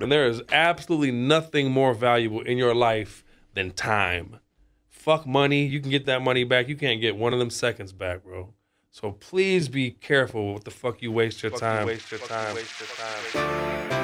And there is absolutely nothing more valuable in your life than time. Fuck money. You can get that money back. You can't get one of them seconds back, bro. So please be careful with what the fuck you waste your time. waste your time. Waste your time.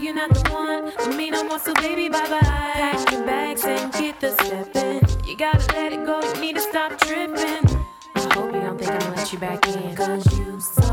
You're not the one for me no more. So baby, bye bye. Pack your bags and get the stepping. You gotta let it go. You need to stop tripping. I hope you don't think I'm gonna let you back in, cause you so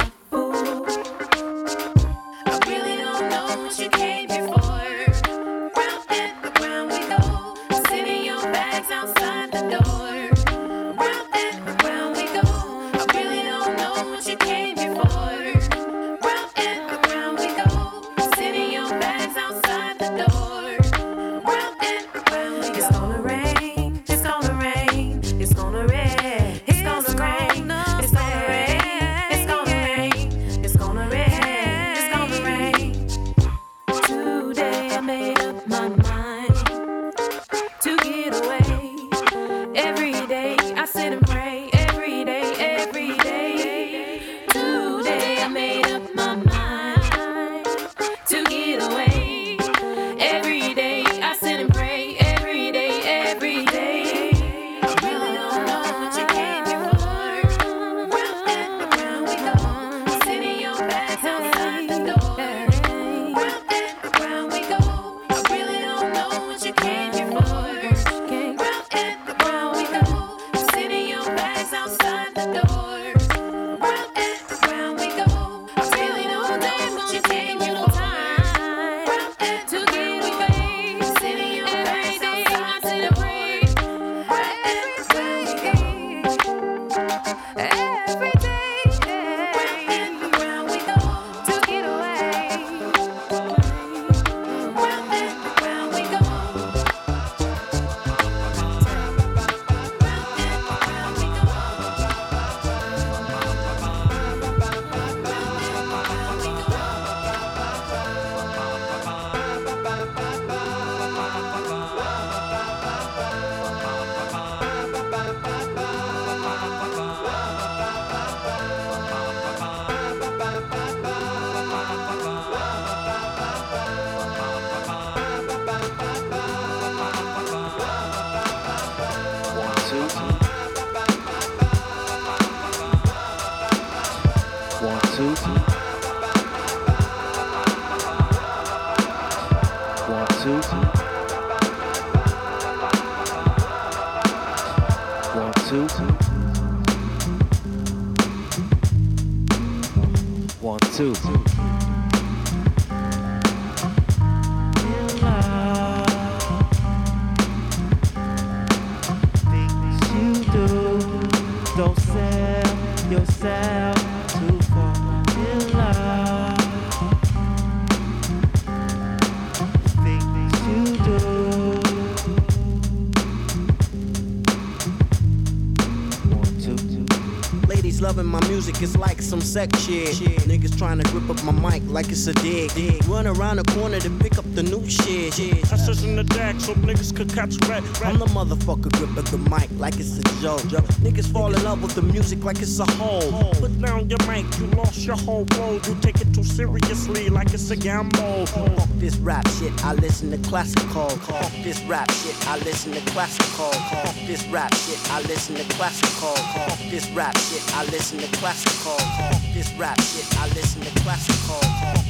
music, it's like some sex shit. Niggas trying to grip up my mic like it's a dig. Run around the corner to pick up the new shit. I says in the deck so niggas could catch red. I'm the motherfucker gripping the mic like it's a joke. Niggas fall in love with the music like it's a hole. Put down your mic, you lost your whole road. You take it too seriously like it's a gamble. Fuck this rap shit, I listen to classical. Fuck this rap shit, I listen to classical. Fuck this rap shit, I listen to classical. Fuck this rap shit, I listen to classical. Fuck this rap shit, I listen to classical.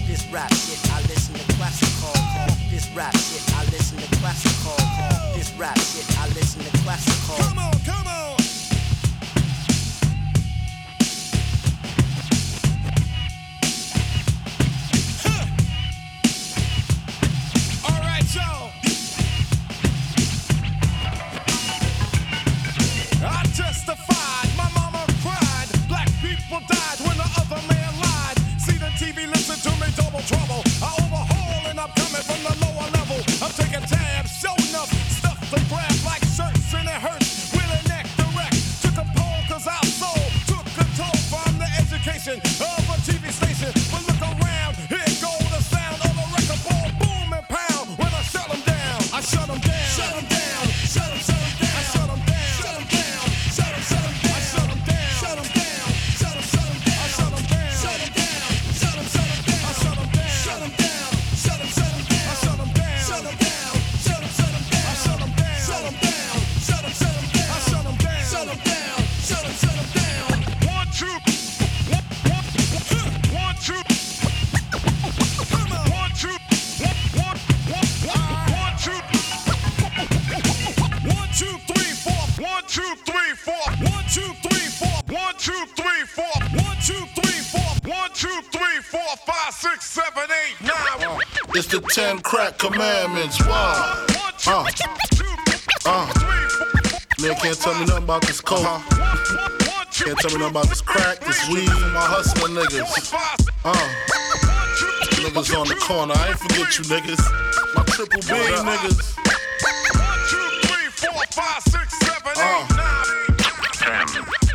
This rap shit, I listen to classical. This rap shit, I listen to classical. This rap shit, I listen to classical. Come on, come on. Commandments. Wow. One, Uh. Uh. Man can't tell me nothing about this coke. One, one, two, Can't tell me nothing about this crack, this weed, my hustling niggas. Uh. Niggas on the corner. I ain't forget you niggas. My triple B niggas. one, two, three, four, five, six, seven, eight, Uh.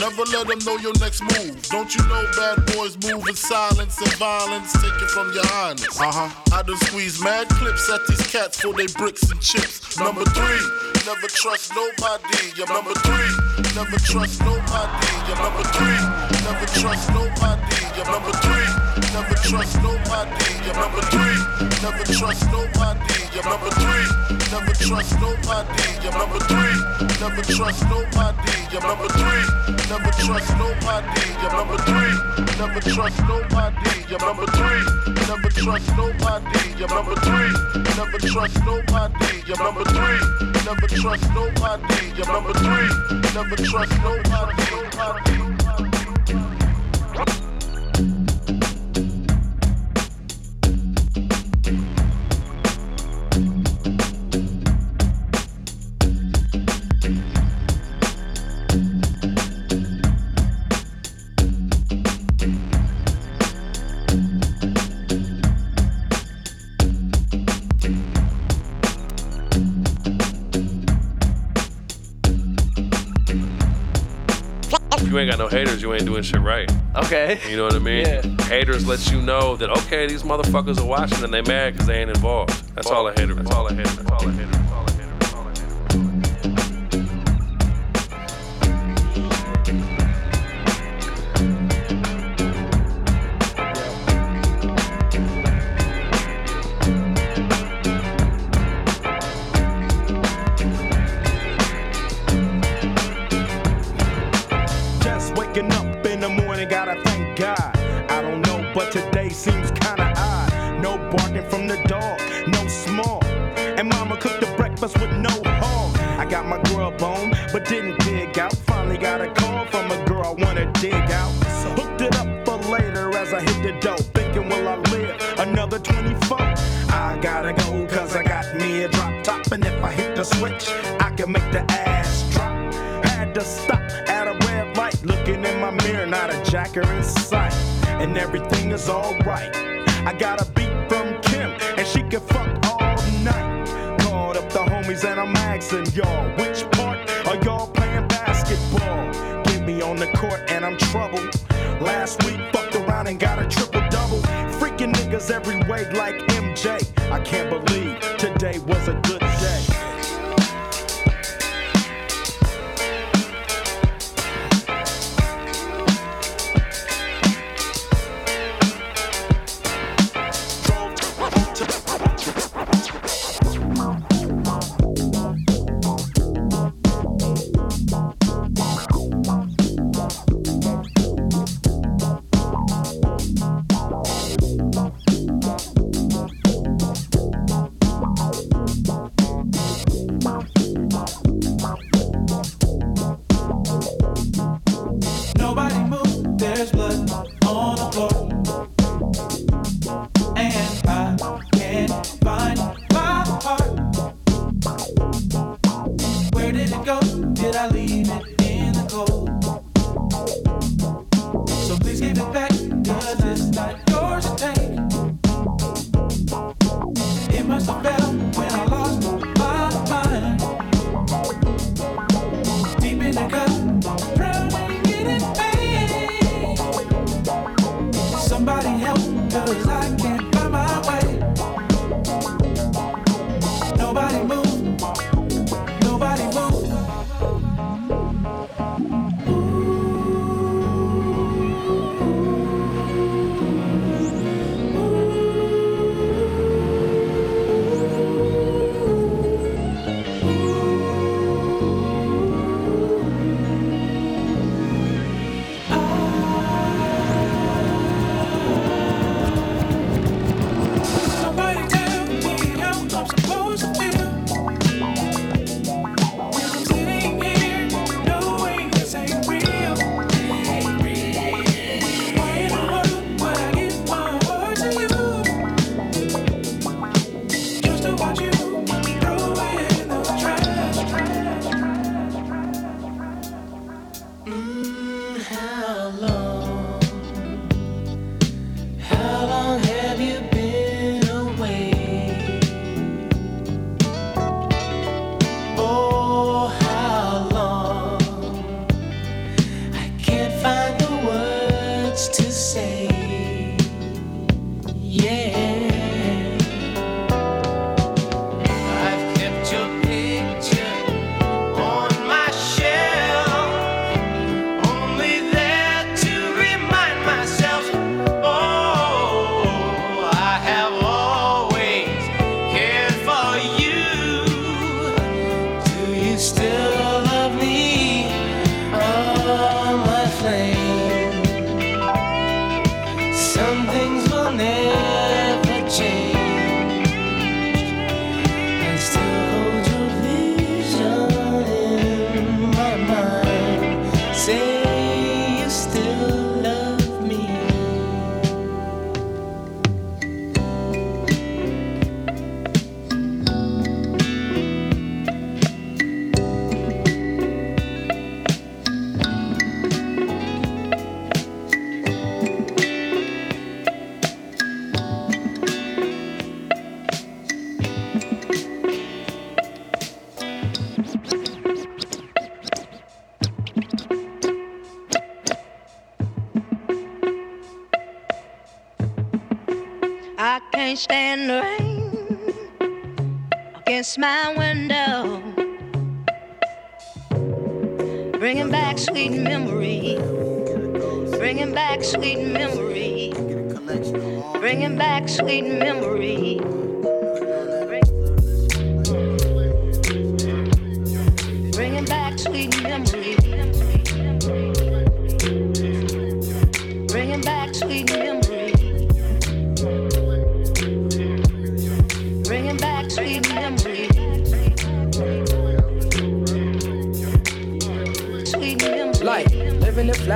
never let them know your next move. Don't you know bad boys move in silence and violence? Take it from your highness. Uh huh. I done squeeze mad clips at these cats for they bricks and chips. Number three, never trust nobody. You're number three, never trust nobody. You're number three, never trust nobody. You're number three, never trust nobody. You're number three, never trust nobody. You're number three, never trust nobody. You're number three, never trust nobody. You're number three, never trust nobody. You're number three, never trust nobody. You're number three, never trust nobody. You're number three, never trust nobody. You're number three, never trust nobody. You're number three, never trust nobody. nobody. Haters, you ain't doing shit right. Okay. You know what I mean? Yeah. Haters let you know that okay, these motherfuckers are watching and they mad because they ain't involved. That's all a hater. That's all a hater. That's all a hater. That's all a hater. That's all a hater. ball. Which part are y'all playing basketball? Get me on the court and I'm troubled. Last week, fucked around and got a triple double. Freaking niggas every way like MJ. I can't believe.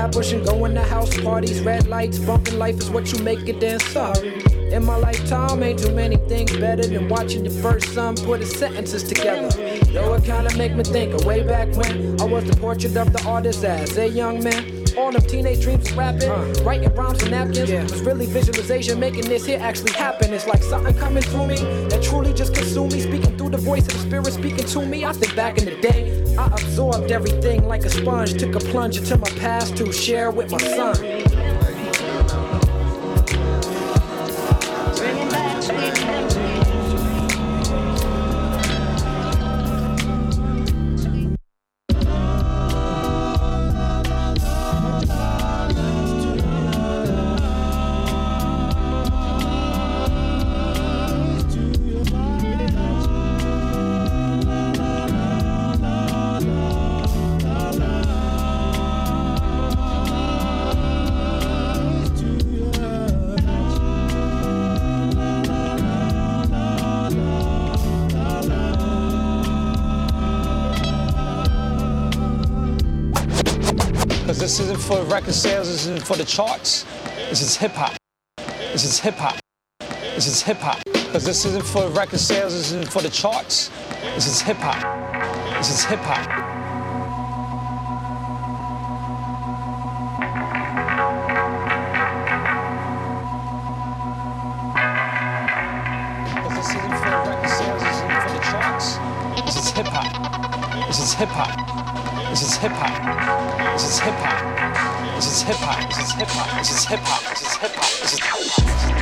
In Flatbush going to house parties, red lights, bumping life is what you make it. Then sorry. In my lifetime, ain't too many things better than watching the first son put his sentences together. Though it kinda make me think of way back when I was the portrait of the artist as a young man. All them teenage dreams of rapping, writing rhymes on napkins was really visualization, making this here actually happen. It's like something coming through me that truly just consumed me, speaking through the voice of the spirit speaking to me. I think back in the day, I absorbed everything like a sponge, took a plunge into my past to share with my son. For record sales, this isn't for the charts. This is hip hop. This is hip hop. This is hip hop. Because this isn't for record sales, this isn't for the charts. This is hip hop. This is hip hop. Hip hop. This is hip hop. This is hip hop. This is hip hop.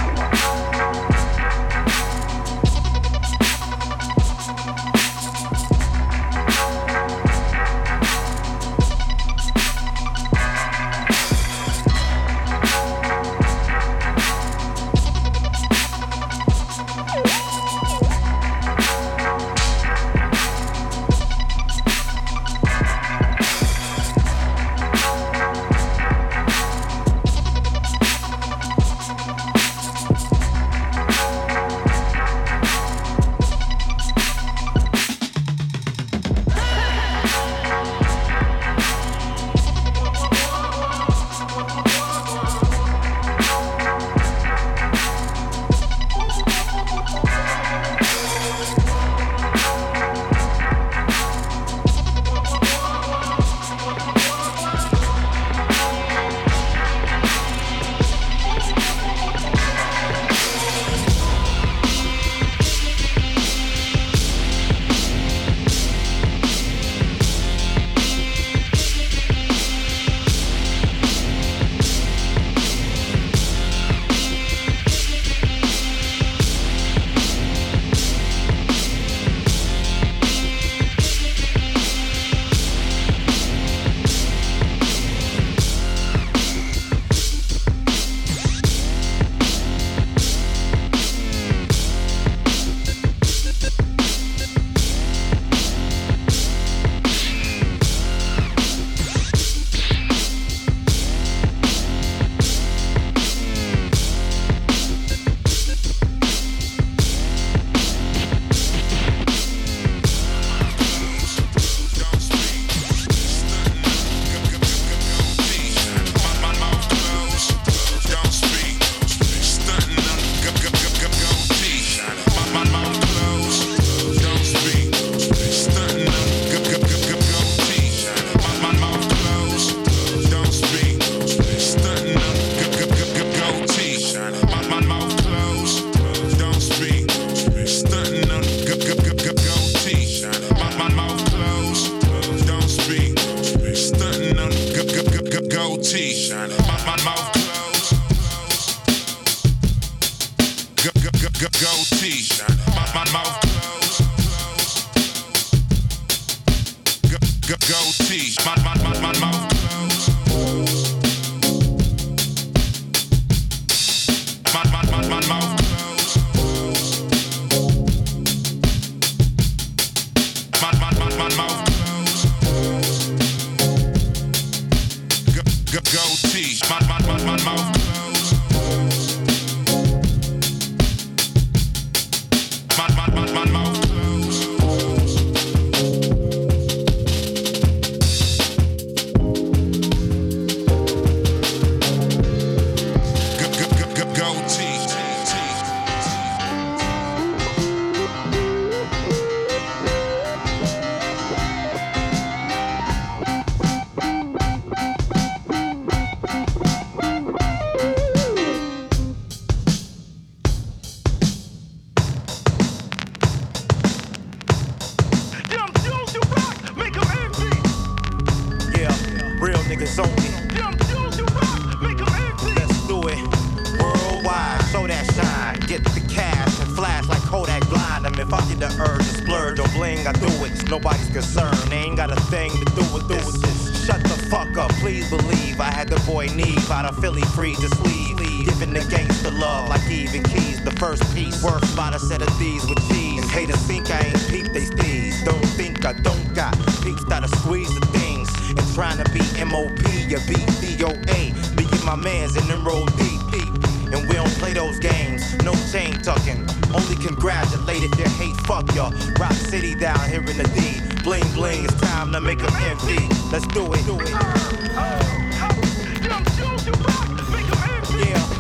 My mans in them roll deep, deep. And we don't play those games, no chain tucking. Only congratulated you hate, fuck y'all. Rock City down here in the D. Bling bling, it's time to make make 'em envy. Let's do it. Do it. Yeah,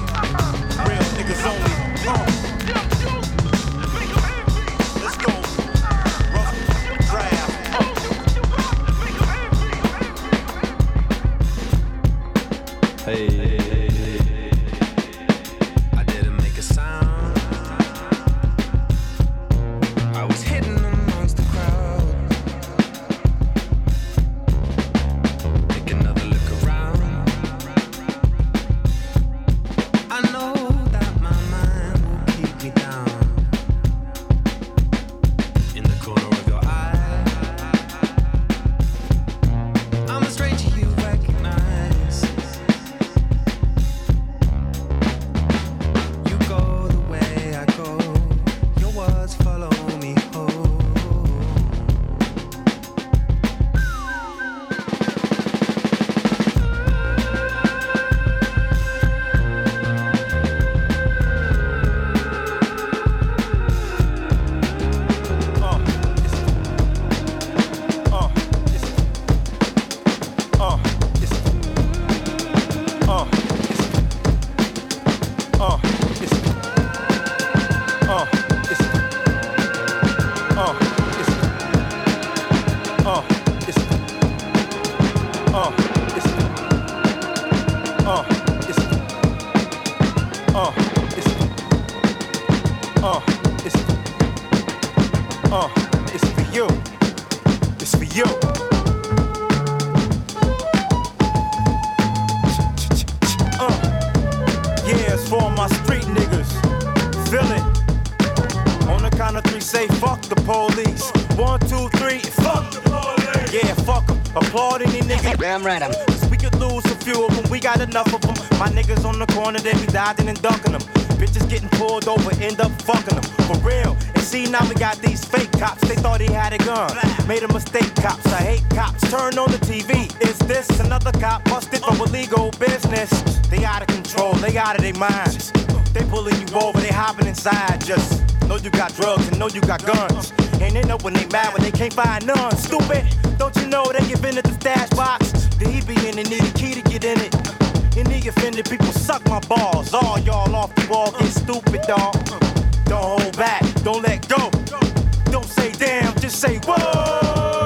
police. One, two, three, fuck the police. Yeah, fuck 'em. Applaud any nigga. Damn right, I'm. We could lose a few of them, we got enough of them. My niggas on the corner, they be dodging and ducking them. Bitches getting pulled over, end up fucking them. For real. And see, now we got these fake cops. They thought he had a gun. Made a mistake, cops. I hate cops. Turn on the TV. Is this another cop busted for illegal business? They out of control, they out of their minds. They pulling you over, they hopping inside. Just know you got drugs and know you got guns. And they know when they mad when they can't find none. Stupid, don't you know they give in at the stash box? Did he be in and need a key to get in it? Any offended people suck my balls. All y'all off the wall get stupid, dog. Don't hold back, don't let go. Don't say damn, just say whoa.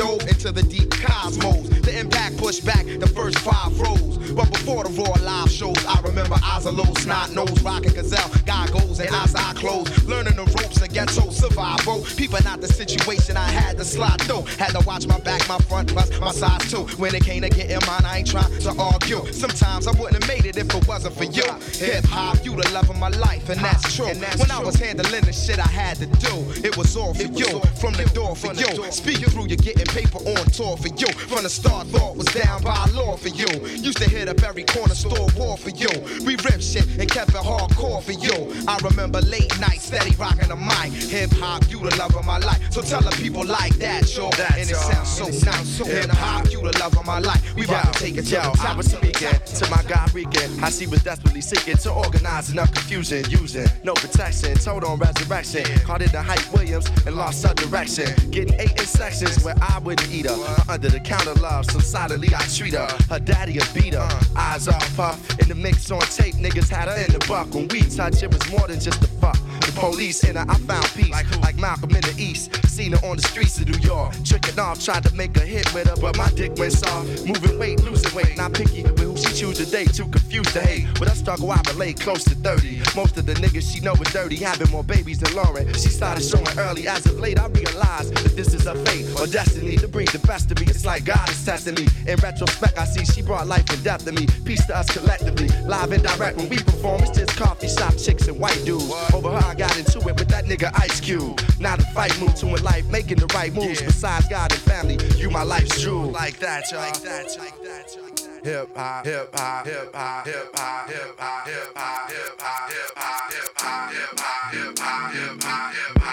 Dove into the deep cosmos. The impact pushed back the first five rows. But before the raw live shows, I remember eyes are low, snot nose, rockin' gazelle, goggles, and eyes eye closed. Learning the ropes of ghetto survival. people out the situation had to slide through. Had to watch my back, my front, plus my size too. When it came to getting mine, I ain't trying to argue. Sometimes I wouldn't have made it if it wasn't for you. Hip hop, you the love of my life, and that's true. And that's when I was handling the shit I had to do, it was all for you. From the door for you. Speaking through, you're getting paper on tour for you. From the start, thought was down by law for you. Used to hit up every corner store war for you. We ripped shit and kept it hardcore for you. I remember late nights, steady rocking the mic. Hip hop, you the love of my life. So tell the people like that, yo. And it sounds so nice. Hip hop, you the love of my life. We about to take it to Yo, the I was speaking to my guy Regan. I see was desperately seeking to organize enough confusion, using no protection, told on resurrection. Caught it to Hype Williams and lost her direction. Getting eight in sections where I wouldn't eat her. Under the counter love, so solidly I treat her. Her daddy a beat her, eyes off her. In the mix on tape, niggas had her in the buck. When we touch, it was more than just a fuck. The police and her, I found peace. Like like Malcolm in the East. Seen her on the streets of New York. Tricking off, tried to make a hit with her, but my dick went soft. Moving weight, losing weight. Not picky with who she choose to date. Too confused to hate. With her struggle, I relate close to 30. Most of the niggas she know are dirty, having more babies than Lauryn. She started showing early. As of late, I realized that this is her fate or destiny to bring the best of me. It's like God is testing me. In retrospect, I see she brought life and death to me. Peace to us collectively. Live and direct when we perform. It's just coffee shop chicks and white dudes. Over her, I got into it with that nigga Ice Cube. Now the fight move to in life, making the right moves. Besides God and family, you my life's jewel. Like that, y'all. Like that, like that, like that. Hip hop, hip hop, hip hop, hip hop, hip hop, hip hop, hip hop, hip hop, hip hop, hip hop, hip hop, hip hop, hip hop, hip hop,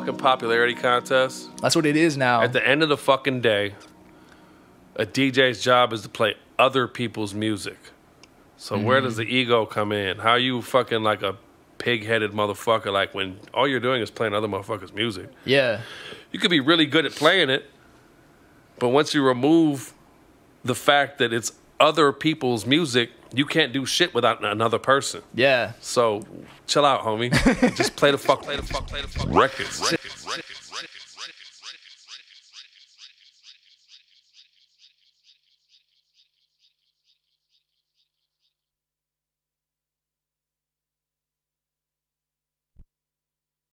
fucking popularity contest. That's what it is now. At the end of the fucking day, a DJ's job is to play other people's music. So where Mhm. does the ego come in? How are you fucking like a pig-headed motherfucker? Like when all you're doing is playing other motherfuckers' music. Yeah. You could be really good at playing it, but once you remove the fact that it's other people's music, you can't do shit without another person. Yeah. So chill out, homie. Just play the fuck, play the fuck, play the fuck records.